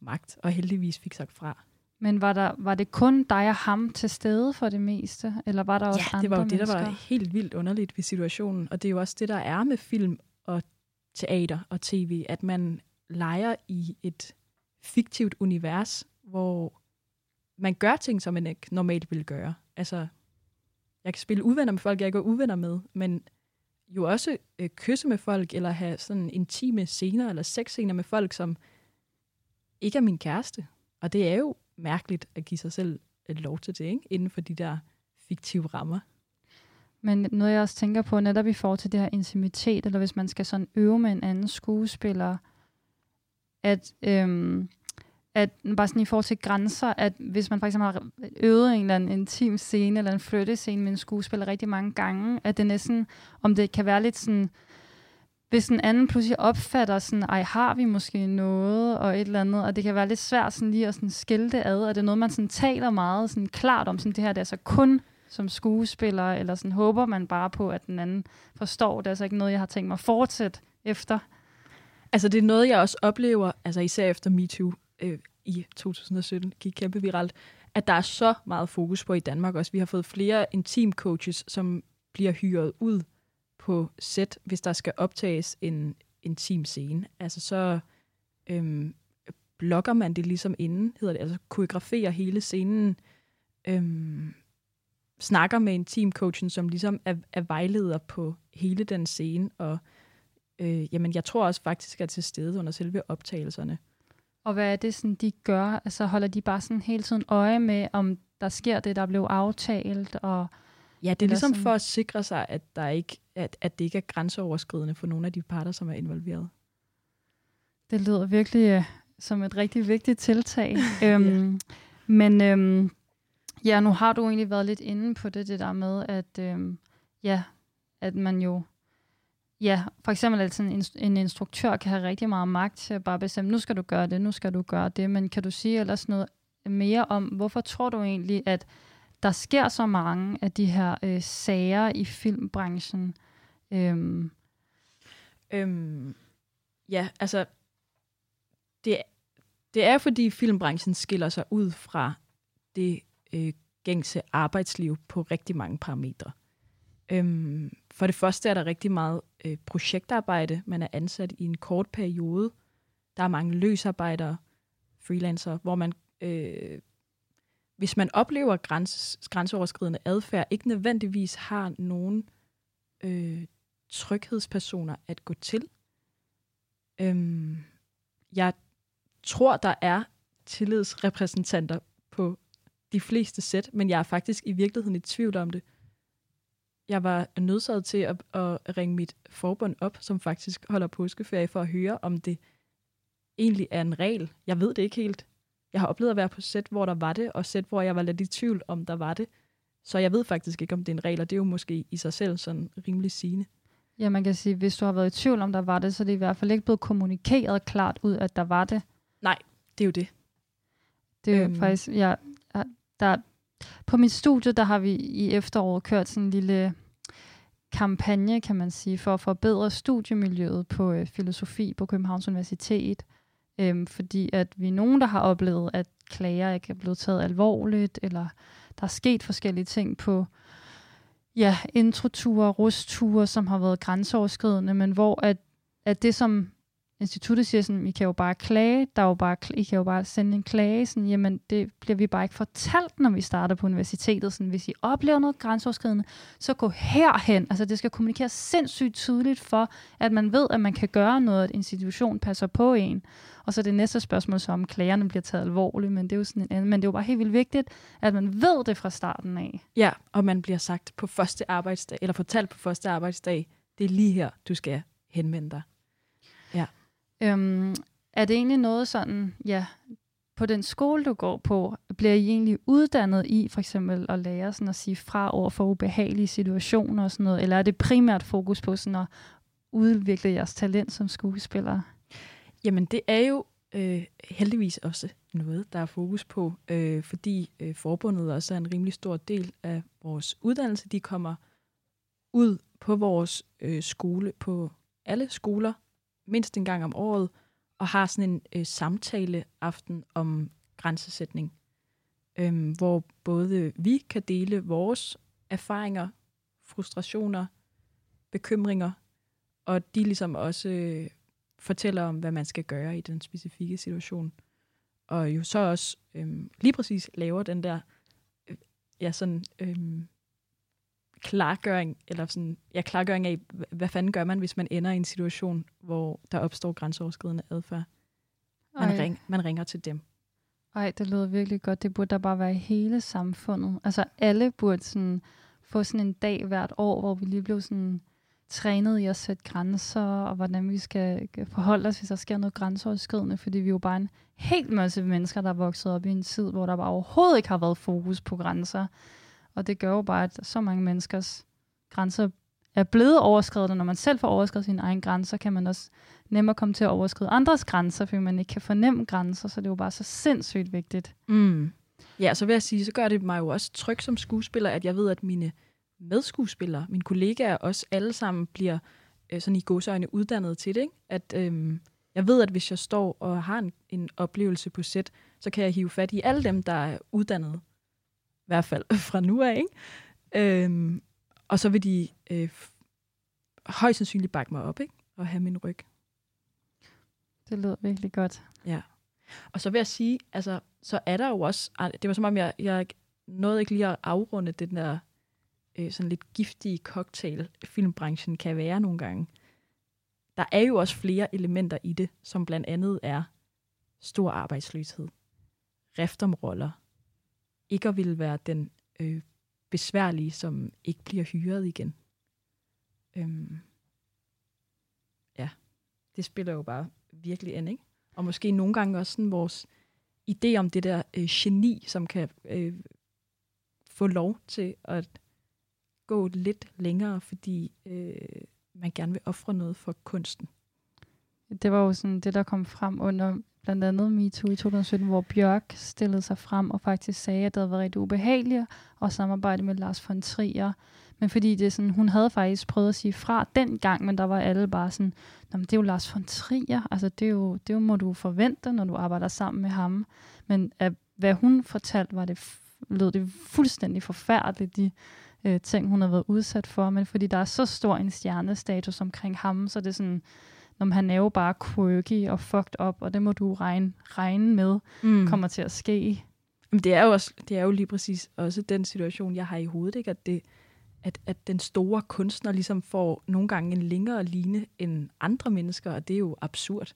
magt, og heldigvis fik sagt fra. Men var, der, var det kun dig og ham til stede for det meste? Eller var der også ja, andre det var jo mennesker? det, der var helt vildt underligt ved situationen. Og det er jo også det, der er med film og teater og tv, at man leger i et fiktivt univers, hvor man gør ting, som man ikke normalt ville gøre. Altså, jeg kan spille uvenner med folk, jeg ikke er uvenner med, men jo også øh, kysse med folk, eller have sådan intime scener, eller sexscener med folk, som ikke er min kæreste. Og det er jo mærkeligt at give sig selv et lov til det, ikke? inden for de der fiktive rammer. Men noget, jeg også tænker på, netop i forhold til det her intimitet, eller hvis man skal sådan øve med en anden skuespiller, at, øhm, at bare sådan i forhold til grænser, at hvis man for eksempel har øvet en eller anden intim scene, eller en flyttescene med en skuespiller rigtig mange gange, at det næsten, om det kan være lidt sådan, hvis en anden pludselig opfatter sådan, ej, har vi måske noget, og et eller andet, og det kan være lidt svært sådan lige at sådan skille det ad, og det er noget, man sådan taler meget sådan klart om, sådan det her, det er så kun som skuespiller, eller sådan håber man bare på, at den anden forstår. Det er altså ikke noget, jeg har tænkt mig at fortsætte efter. Altså det er noget, jeg også oplever, altså især efter MeToo øh, i 2017, gik kæmpe viralt, at der er så meget fokus på i Danmark også. Vi har fået flere intim coaches, som bliver hyret ud på sæt, hvis der skal optages en intim scene. Altså så øhm, blokker man det ligesom inden, hedder det, altså koreograferer hele scenen, øhm, snakker med en teamcoachen, som ligesom er, er vejleder på hele den scene, og øh, jamen, jeg tror også faktisk er til stede under selve optagelserne. Og hvad er det, sådan, de gør? Altså holder de bare sådan hele tiden øje med, om der sker det, der blev aftalt? Og, Ja, det er ligesom sådan- for at sikre sig, at, der ikke, at, at det ikke er grænseoverskridende for nogle af de parter, som er involveret. Det lyder virkelig øh, som et rigtig vigtigt tiltag. øhm, Men øhm, ja, nu har du egentlig været lidt inde på det, det der med, at øhm, ja, at man jo Ja, for eksempel at sådan en, en instruktør kan have rigtig meget magt til at bare bestemme, nu skal du gøre det, nu skal du gøre det, men kan du sige ellers noget mere om, hvorfor tror du egentlig, at der sker så mange af de her øh, sager i filmbranchen? Øhm, Øhm, ja, altså, det, det er fordi filmbranchen skiller sig ud fra det øh, gængse arbejdsliv på rigtig mange parametre. Øhm, for det første er der rigtig meget øh, projektarbejde. Man er ansat i en kort periode. Der er mange løsarbejdere, freelancer, hvor man, øh, hvis man oplever græns, grænseoverskridende adfærd, ikke nødvendigvis har nogen øh, tryghedspersoner at gå til. Øhm, jeg tror, der er tillidsrepræsentanter på de fleste sæt, men jeg er faktisk i virkeligheden i tvivl om det. Jeg var nødsaget til at, at ringe mit forbund op, som faktisk holder påskeferie, for at høre, om det egentlig er en regel. Jeg ved det ikke helt. Jeg har oplevet at være på sæt, hvor der var det, og sæt, hvor jeg var lidt i tvivl, om der var det. Så jeg ved faktisk ikke, om det er en regel, og det er jo måske i sig selv sådan rimelig sigende. ja, man kan sige, hvis du har været i tvivl om, der var det, så er det i hvert fald ikke blevet kommunikeret klart ud, at der var det. Det er jo det. Det er jo Øhm. faktisk, ja, der, på mit studie, der har vi i efteråret kørt sådan en lille kampagne, kan man sige, for at forbedre studiemiljøet på øh, filosofi på Københavns Universitet. Øhm, fordi at vi er nogen, der har oplevet, at klager ikke er blevet taget alvorligt, eller der er sket forskellige ting på ja, introture, rustture, som har været grænseoverskridende, men hvor at, at det, som instituttet siger sådan, I kan jo bare klage, der er jo bare, I kan jo bare sende en klage, sådan, jamen det bliver vi bare ikke fortalt, når vi starter på universitetet. Sådan, hvis I oplever noget grænseoverskridende, så gå herhen. Altså det skal kommunikeres sindssygt tydeligt for, at man ved, at man kan gøre noget, at institutionen passer på en. Og så det næste spørgsmål så, om klagerne bliver taget alvorligt, men det er jo sådan en anden, men det er jo bare helt vildt vigtigt, at man ved det fra starten af. Ja, og man bliver sagt på første arbejdsdag, eller fortalt på første arbejdsdag, det er lige her, du skal henvende dig. Øhm, er det egentlig noget sådan, ja, på den skole, du går på, bliver I egentlig uddannet i for eksempel at lære sådan at sige fra over for ubehagelige situationer og sådan noget, eller er det primært fokus på sådan at udvikle jeres talent som skuespillere? Jamen, det er jo øh, heldigvis også noget, der er fokus på, øh, fordi øh, forbundet også er en rimelig stor del af vores uddannelse. De kommer ud på vores øh, skole, på alle skoler, mindst en gang om året, og har sådan en øh, samtaleaften om grænsesætning, øh, hvor både vi kan dele vores erfaringer, frustrationer, bekymringer, og de ligesom også øh, fortæller om, hvad man skal gøre i den specifikke situation. Og jo så også øh, lige præcis laver den der øh, ja, sådan, øh, klargøring, eller sådan, ja, klargøring af, hvad fanden gør man, hvis man ender i en situation, hvor der opstår grænseoverskridende adfærd. Man, ring, man ringer til dem. Ej, det lyder virkelig godt. Det burde der bare være i hele samfundet. Altså alle burde sådan få sådan en dag hvert år, hvor vi lige blev sådan trænet i at sætte grænser, og hvordan vi skal forholde os, hvis der sker noget grænseoverskridende, fordi vi er jo bare en helt masse mennesker, der er vokset op i en tid, hvor der bare overhovedet ikke har været fokus på grænser. Og det gør jo bare, at så mange menneskers grænser er blevet overskrevet, og når man selv får overskrevet sine egne grænser, kan man også nemmere komme til at overskride andres grænser, fordi man ikke kan fornemme grænser, så det er jo bare så sindssygt vigtigt. Mm. Ja, så vil jeg sige, så gør det mig jo også tryg som skuespiller, at jeg ved, at mine medskuespillere, mine kollegaer, også alle sammen bliver øh, sådan i godsøjne uddannet til det. Ikke? At øh, jeg ved, at hvis jeg står og har en, en oplevelse på sæt, så kan jeg hive fat i alle dem, der er uddannet. I hvert fald fra nu af. Ikke? Øh, og så vil de øh, højst sandsynligt bakke mig op ikke? og have min ryg. Det lyder virkelig godt. Ja. Og så vil jeg sige, altså, så er der jo også, det var som om, jeg, jeg nåede ikke lige at afrunde den der øh, sådan lidt giftige cocktail, filmbranchen kan være nogle gange. Der er jo også flere elementer i det, som blandt andet er stor arbejdsløshed, roller, ikke at ville være den øh, besværlige, som ikke bliver hyret igen. Øhm, ja, det spiller jo bare virkelig ind, ikke? Og måske nogle gange også sådan vores idé om det der øh, geni, som kan øh, få lov til at gå lidt længere, fordi øh, man gerne vil ofre noget for kunsten. Det var jo sådan det, der kom frem under blandt andet MeToo i 2017, hvor Bjørk stillede sig frem og faktisk sagde, at det havde været rigtig ubehageligt at samarbejde med Lars von Trier. Men fordi det sådan, hun havde faktisk prøvet at sige fra den gang, men der var alle bare sådan, men det er jo Lars von Trier, altså det, er jo, det må du forvente, når du arbejder sammen med ham. Men at, hvad hun fortalte, var det, lød det fuldstændig forfærdeligt, de øh, ting, hun har været udsat for, men fordi der er så stor en stjernestatus omkring ham, så det er sådan, når han er jo bare quirky og fucked up, og det må du regne, regne med, mm. kommer til at ske. Men det er jo også, det er jo lige præcis også den situation, jeg har i hovedet, ikke? At, det, at, at den store kunstner ligesom får nogle gange en længere line end andre mennesker, og det er jo absurd.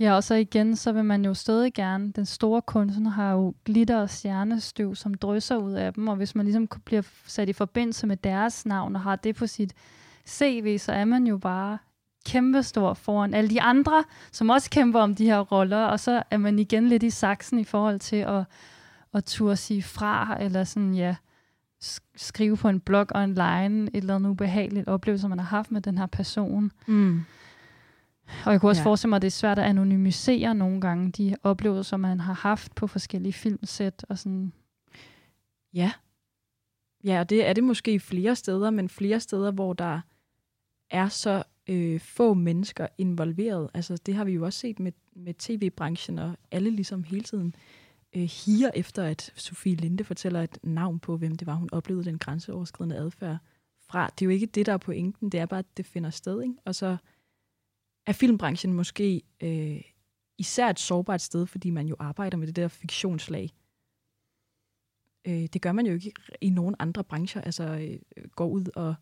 Ja, og så igen, så vil man jo stadig gerne, den store kunstner har jo glitter og stjernestøv, som drysser ud af dem, og hvis man ligesom bliver sat i forbindelse med deres navn og har det på sit CV, så er man jo bare kæmpestor foran alle de andre, som også kæmper om de her roller, og så er man igen lidt i saksen i forhold til at, at turde sige fra, eller sådan, ja, skrive på en blog online et eller andet ubehageligt oplevelse, man har haft med den her person. Mm. Og jeg kunne også ja. forestille mig, at det er svært at anonymisere nogle gange de oplevelser, man har haft på forskellige filmsæt og sådan. Ja. Ja, og det er det måske flere steder, men flere steder, hvor der er så øh, få mennesker involveret. Altså det har vi jo også set med, med tv-branchen, og alle ligesom hele tiden øh, higer efter, at Sofie Linde fortæller et navn på, hvem det var, hun oplevede den grænseoverskridende adfærd fra. Det er jo ikke det, der er pointen. Det er bare, at det finder sted. Ikke? Og så er filmbranchen måske øh, især et sårbart sted, fordi man jo arbejder med det der fiktionslag. Øh, det gør man jo ikke i nogen andre brancher. Altså øh, går ud og,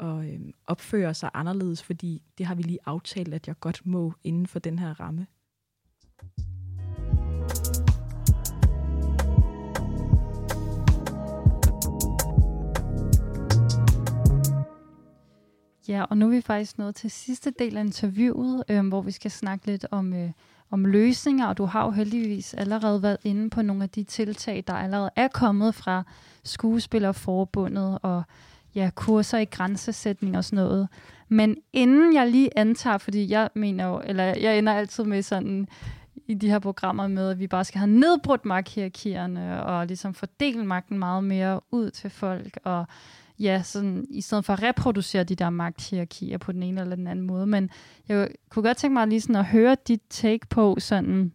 og øh, opfører sig anderledes, fordi det har vi lige aftalt, at jeg godt må inden for den her ramme. Ja, og nu er vi faktisk nået til sidste del af interviewet, øh, hvor vi skal snakke lidt om, øh, om løsninger, og du har jo heldigvis allerede været inde på nogle af de tiltag, der allerede er kommet fra Skuespillerforbundet og ja, kurser i grænsesætning og sådan noget. Men inden jeg lige antager, fordi jeg mener jo, eller jeg ender altid med sådan i de her programmer med, at vi bare skal have nedbrudt magthierarkierne og ligesom fordele magten meget mere ud til folk og ja, sådan, i stedet for at reproducere de der magthierarkier på den ene eller den anden måde. Men jeg kunne godt tænke mig lige sådan at høre dit take på sådan,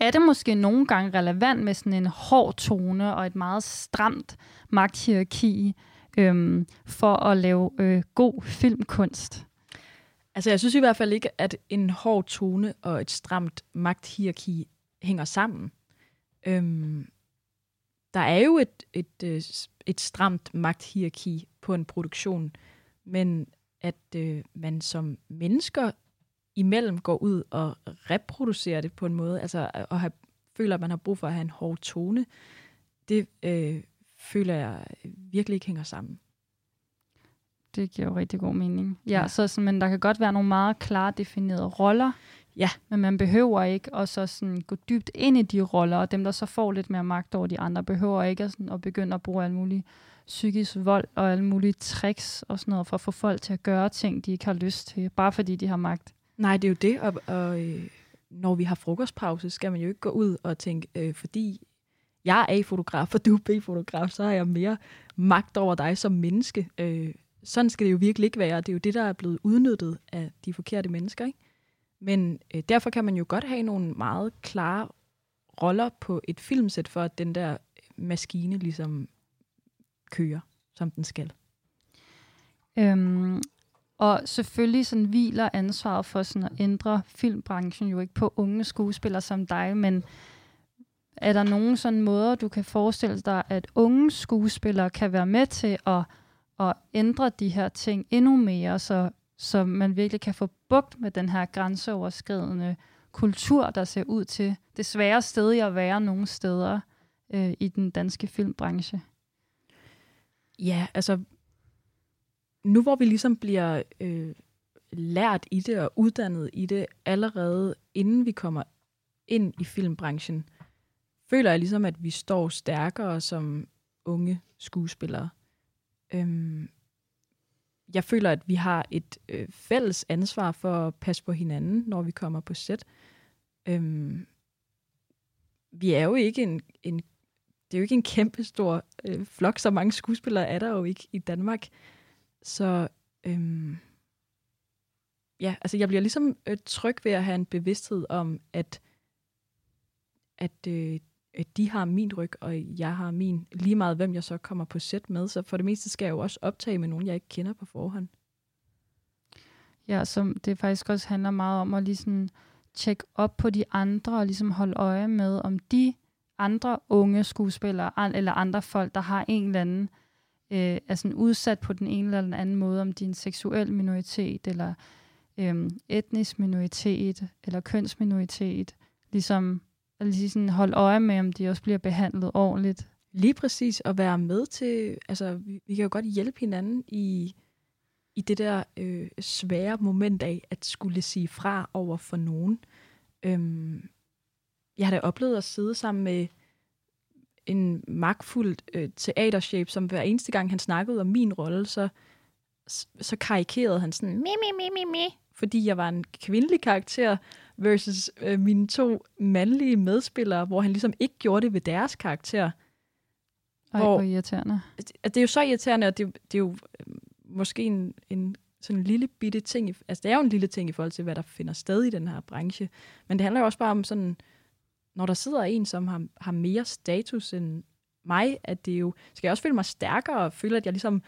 er det måske nogle gange relevant med sådan en hård tone og et meget stramt magthierarki øhm, for at lave øh, god filmkunst? Altså, jeg synes i hvert fald ikke, at en hård tone og et stramt magthierarki hænger sammen. Øhm, der er jo et, et, øh, et, stramt magthierarki på en produktion, men at øh, man som mennesker imellem går ud og reproducerer det på en måde, altså og have, føler, at man har brug for at have en hård tone, det øh, føler jeg virkelig ikke hænger sammen. Det giver jo rigtig god mening. Ja, ja. Så, så, men der kan godt være nogle meget klart definerede roller, Ja. Men man behøver ikke at så sådan gå dybt ind i de roller, og dem, der så får lidt mere magt over de andre, behøver ikke at, sådan, at begynde at bruge alle mulige psykisk vold og alle mulige tricks og sådan noget, for at få folk til at gøre ting, de ikke har lyst til, bare fordi de har magt. Nej, det er jo det, og, og øh, når vi har frokostpause, skal man jo ikke gå ud og tænke, øh, fordi jeg er A-fotograf, og du er B-fotograf, så har jeg mere magt over dig som menneske. Øh, sådan skal det jo virkelig ikke være. Det er jo det, der er blevet udnyttet af de forkerte mennesker, ikke? Men øh, derfor kan man jo godt have nogle meget klare roller på et filmsæt, for at den der maskine ligesom kører, som den skal. Øhm, og selvfølgelig sådan hviler ansvaret for sådan at ændre filmbranchen jo ikke på unge skuespillere som dig, men er der nogen sådan måder, du kan forestille dig, at unge skuespillere kan være med til at, at ændre de her ting endnu mere, så så man virkelig kan få bugt med den her grænseoverskridende kultur, der ser ud til det svære sted at være nogle steder øh, i den danske filmbranche. Ja, altså nu hvor vi ligesom bliver øh, lært i det og uddannet i det allerede inden vi kommer ind i filmbranchen, føler jeg ligesom, at vi står stærkere som unge skuespillere. Øhm, jeg føler, at vi har et øh, fælles ansvar for at passe på hinanden, når vi kommer på sæt. Øhm, vi er jo ikke en, en det er jo ikke en kæmpe stor øh, flok, så mange skuespillere er der jo ikke i Danmark. Så øhm, ja, altså jeg bliver ligesom øh, tryg ved at have en bevidsthed om, at, at øh, at Øh, de har min ryg, og jeg har min, lige meget hvem jeg så kommer på sæt med. Så for det meste skal jeg jo også optage med nogen, jeg ikke kender på forhånd. Ja, så det faktisk også handler meget om at ligesom tjekke op på de andre, og ligesom holde øje med, om de andre unge skuespillere, eller andre folk, der har en eller anden, øh, er sådan udsat på den ene eller den anden måde, om de er en seksuel minoritet, eller øh, etnisk minoritet, eller kønsminoritet, ligesom og lige sådan holde øje med, om de også bliver behandlet ordentligt. Lige præcis, at være med til, altså vi, vi kan jo godt hjælpe hinanden i, i det der øh, svære moment af, at skulle sige fra over for nogen. Øhm, jeg har da oplevet at sidde sammen med en magtfuld øh, teaterchef, som hver eneste gang han snakkede om min rolle, så, så karikerede han sådan, mi, mi, mi, mi, mi, fordi jeg var en kvindelig karakter, versus øh, mine to mandlige medspillere, hvor han ligesom ikke gjorde det ved deres karakter. Ej, hvor, hvor irriterende. Det, det er jo så irriterende, og det, det er jo øh, måske en, en sådan en lille bitte ting. Altså, det er jo en lille ting i forhold til, hvad der finder sted i den her branche. Men det handler jo også bare om sådan når der sidder en, som har, har mere status end mig, at det jo, skal jeg også føle mig stærkere og føle, at jeg ligesom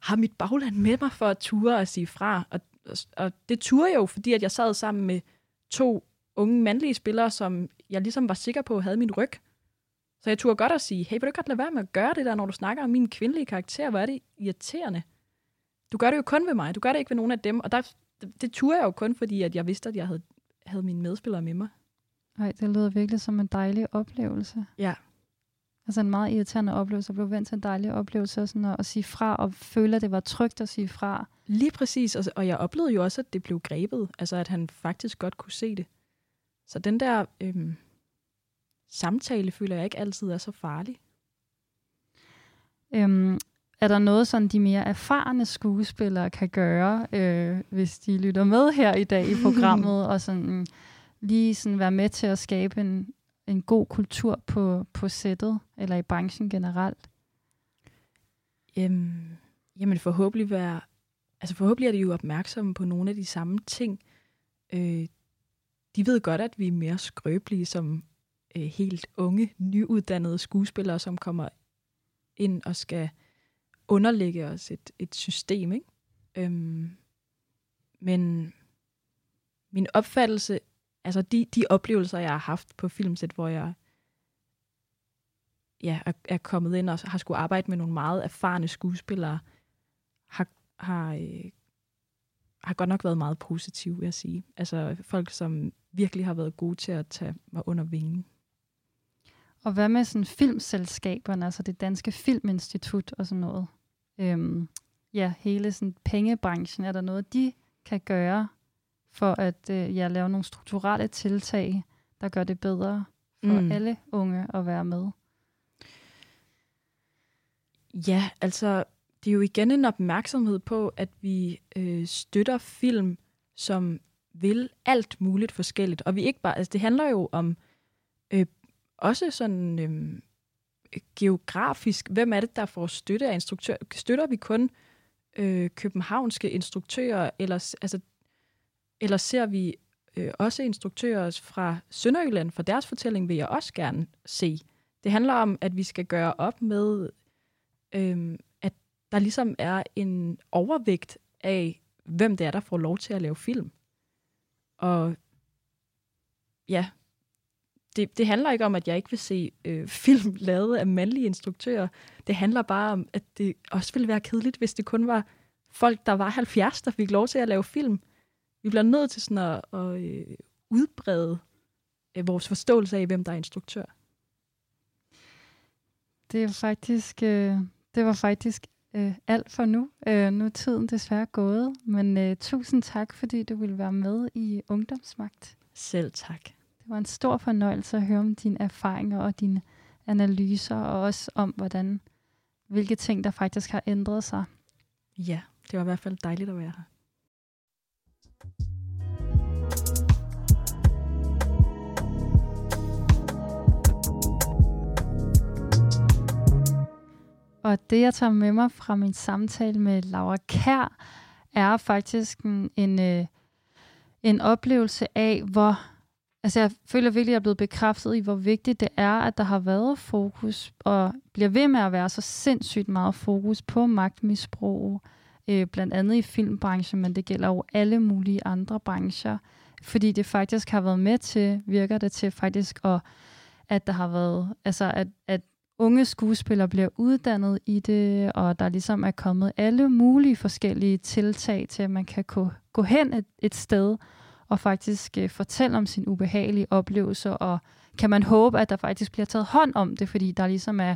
har mit bagland med mig for at ture og sige fra. Og, og det turde jeg jo, fordi at jeg sad sammen med to unge mandlige spillere, som jeg ligesom var sikker på havde min ryg. Så jeg turde godt at sige, hey, vil du godt lade være med at gøre det der, når du snakker om min kvindelige karakter? Hvor er det irriterende? Du gør det jo kun ved mig, du gør det ikke ved nogen af dem. Og der, det, det turde jeg jo kun, fordi at jeg vidste, at jeg havde, havde mine medspillere med mig. Nej, det lyder virkelig som en dejlig oplevelse. Ja. Altså en meget irriterende oplevelse, at blive vendt til en dejlig oplevelse, og sådan at, at sige fra, og føle, at det var trygt at sige fra. Lige præcis, og, og jeg oplevede jo også, at det blev grebet, altså at han faktisk godt kunne se det. Så den der øhm, samtale føler jeg ikke altid er så farlig. Øhm, er der noget, sådan de mere erfarne skuespillere kan gøre, øh, hvis de lytter med her i dag i programmet, og sådan lige sådan være med til at skabe en, en god kultur på, på sættet, eller i branchen generelt? Øhm, jamen forhåbentlig være, altså forhåbentlig er de jo opmærksomme på nogle af de samme ting. Øh, de ved godt, at vi er mere skrøbelige som øh, helt unge, nyuddannede skuespillere, som kommer ind og skal underlægge os et, et system. Ikke? Øhm, men min opfattelse, altså de, de oplevelser, jeg har haft på filmsæt, hvor jeg ja, er, er kommet ind og har skulle arbejde med nogle meget erfarne skuespillere, har, har, øh, har godt nok været meget positive, vil jeg sige. Altså folk, som virkelig har været gode til at tage mig under vingen. Og hvad med sådan filmselskaberne, altså det danske filminstitut og sådan noget? Øhm, ja, hele sådan pengebranchen, er der noget, de kan gøre for at øh, ja, lave nogle strukturelle tiltag, der gør det bedre for mm. alle unge at være med? Ja, altså det er jo igen en opmærksomhed på, at vi øh, støtter film, som vil alt muligt forskelligt. Og vi ikke bare, altså det handler jo om øh, også sådan øh, geografisk, hvem er det, der får støtte af instruktører? Støtter vi kun øh, københavnske instruktører, eller, altså, eller ser vi øh, også instruktører fra Sønderjylland, for deres fortælling vil jeg også gerne se. Det handler om, at vi skal gøre op med, øh, at der ligesom er en overvægt af, hvem det er, der får lov til at lave film. Og ja, det, det handler ikke om, at jeg ikke vil se øh, film lavet af mandlige instruktører. Det handler bare om, at det også ville være kedeligt, hvis det kun var folk, der var 70, der fik lov til at lave film. Vi bliver nødt til sådan at, at øh, udbrede øh, vores forståelse af, hvem der er instruktør. Det er faktisk, øh, det var faktisk øh, alt for nu. Øh, nu er tiden desværre gået, men øh, tusind tak, fordi du ville være med i Ungdomsmagt. Selv tak. Det var en stor fornøjelse at høre om dine erfaringer og dine analyser, og også om, hvordan, hvilke ting, der faktisk har ændret sig. Ja, det var i hvert fald dejligt at være her. Og det, jeg tager med mig fra min samtale med Laura Kær, er faktisk en, en, øh, en oplevelse af, hvor... Altså, jeg føler virkelig, at jeg er blevet bekræftet i, hvor vigtigt det er, at der har været fokus, og bliver ved med at være så sindssygt meget fokus på magtmisbrug, øh, blandt andet i filmbranchen, men det gælder jo alle mulige andre brancher, fordi det faktisk har været med til, virker det til faktisk, at, at der har været, altså at, at unge skuespillere bliver uddannet i det, og der ligesom er kommet alle mulige forskellige tiltag til, at man kan gå, gå hen et, et sted og faktisk øh, fortælle om sin ubehagelige oplevelse, og kan man håbe, at der faktisk bliver taget hånd om det, fordi der ligesom er,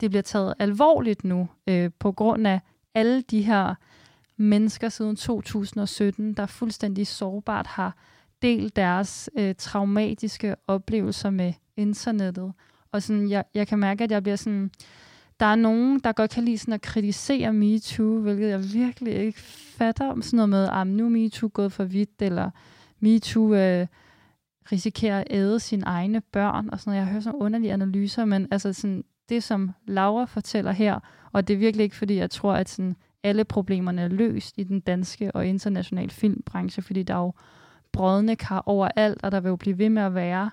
det bliver taget alvorligt nu, øh, på grund af alle de her mennesker siden 2017, der fuldstændig sårbart har delt deres øh, traumatiske oplevelser med internettet, og sådan, jeg, jeg kan mærke, at jeg bliver sådan... Der er nogen, der godt kan lide sådan at kritisere MeToo, hvilket jeg virkelig ikke fatter om sådan noget med, ah, at nu er MeToo gået for vidt, eller MeToo øh, risikerer at æde sine egne børn, og sådan noget. Jeg hører sådan underlige analyser, men altså sådan, det, som Laura fortæller her, og det er virkelig ikke, fordi jeg tror, at sådan, alle problemerne er løst i den danske og internationale filmbranche, fordi der er jo brødne kar overalt, og der vil jo blive ved med at være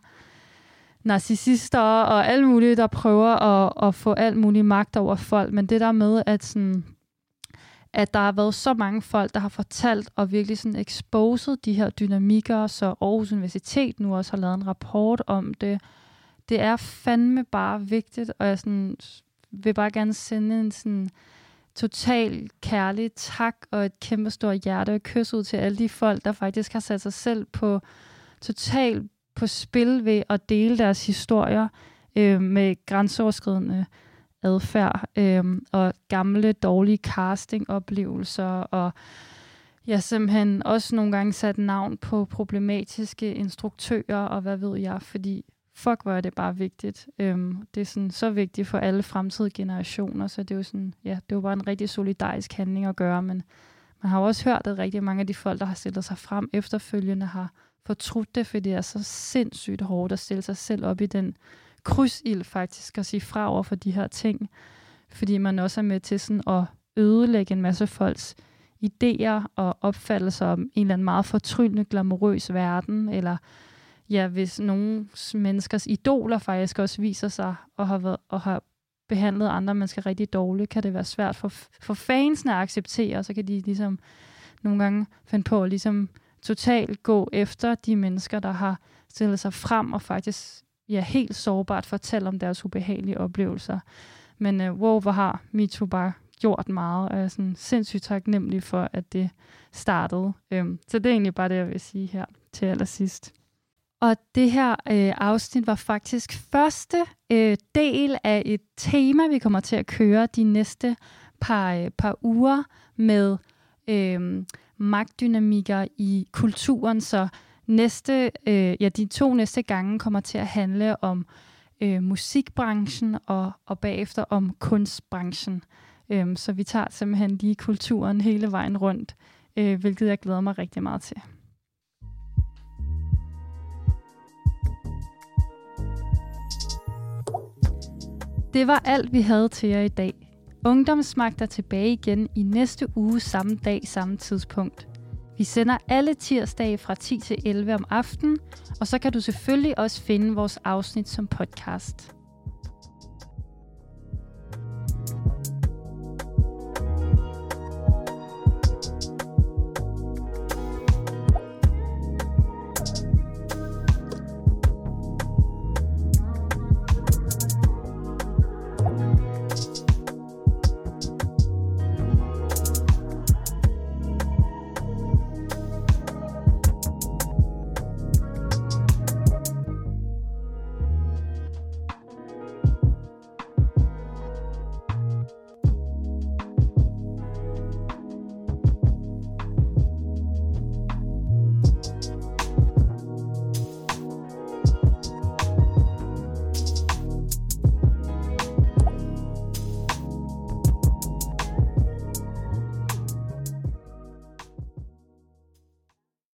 narcissister og alt muligt, der prøver at, at få alt muligt magt over folk. Men det der med, at, sådan, at der har været så mange folk, der har fortalt og virkelig sådan exposed de her dynamikker, så Aarhus Universitet nu også har lavet en rapport om det. Det er fandme bare vigtigt, og jeg sådan, vil bare gerne sende en sådan total kærlig tak og et kæmpe stort hjerte og kys ud til alle de folk, der faktisk har sat sig selv på total på spil ved at dele deres historier øh, med grænseoverskridende adfærd øh, og gamle dårlige castingoplevelser og jeg simpelthen også nogle gange sat navn på problematiske instruktører og hvad ved jeg, fordi fuck, hvor er det bare vigtigt. Øhm, det er sådan så vigtigt for alle fremtidige generationer, så det er jo sådan, ja, det var bare en rigtig solidarisk handling at gøre, men man har jo også hørt, at rigtig mange af de folk, der har stillet sig frem efterfølgende, har fortrudt det, fordi det er så sindssygt hårdt at stille sig selv op i den krydsild faktisk, og sige fra over for de her ting, fordi man også er med til sådan at ødelægge en masse folks idéer og opfattelser om en eller anden meget fortryllende, glamourøs verden, eller ja, hvis nogle menneskers idoler faktisk også viser sig og har, været, og har behandlet andre mennesker rigtig dårligt, kan det være svært for, for fansene at acceptere, og så kan de ligesom nogle gange finde på at ligesom totalt gå efter de mennesker, der har stillet sig frem og faktisk ja, helt sårbart fortælle om deres ubehagelige oplevelser. Men uh, wow, hvor har MeToo bare gjort meget, og jeg er sådan sindssygt taknemmelig for, at det startede. Øhm, så det er egentlig bare det, jeg vil sige her til allersidst. Og det her øh, afsnit var faktisk første øh, del af et tema, vi kommer til at køre de næste par, øh, par uger med øh, magtdynamikker i kulturen. Så næste, øh, ja, de to næste gange kommer til at handle om øh, musikbranchen og, og bagefter om kunstbranchen. Øh, så vi tager simpelthen lige kulturen hele vejen rundt, øh, hvilket jeg glæder mig rigtig meget til. Det var alt, vi havde til jer i dag. Ungdomsmagt er tilbage igen i næste uge samme dag, samme tidspunkt. Vi sender alle tirsdage fra 10 til 11 om aftenen, og så kan du selvfølgelig også finde vores afsnit som podcast.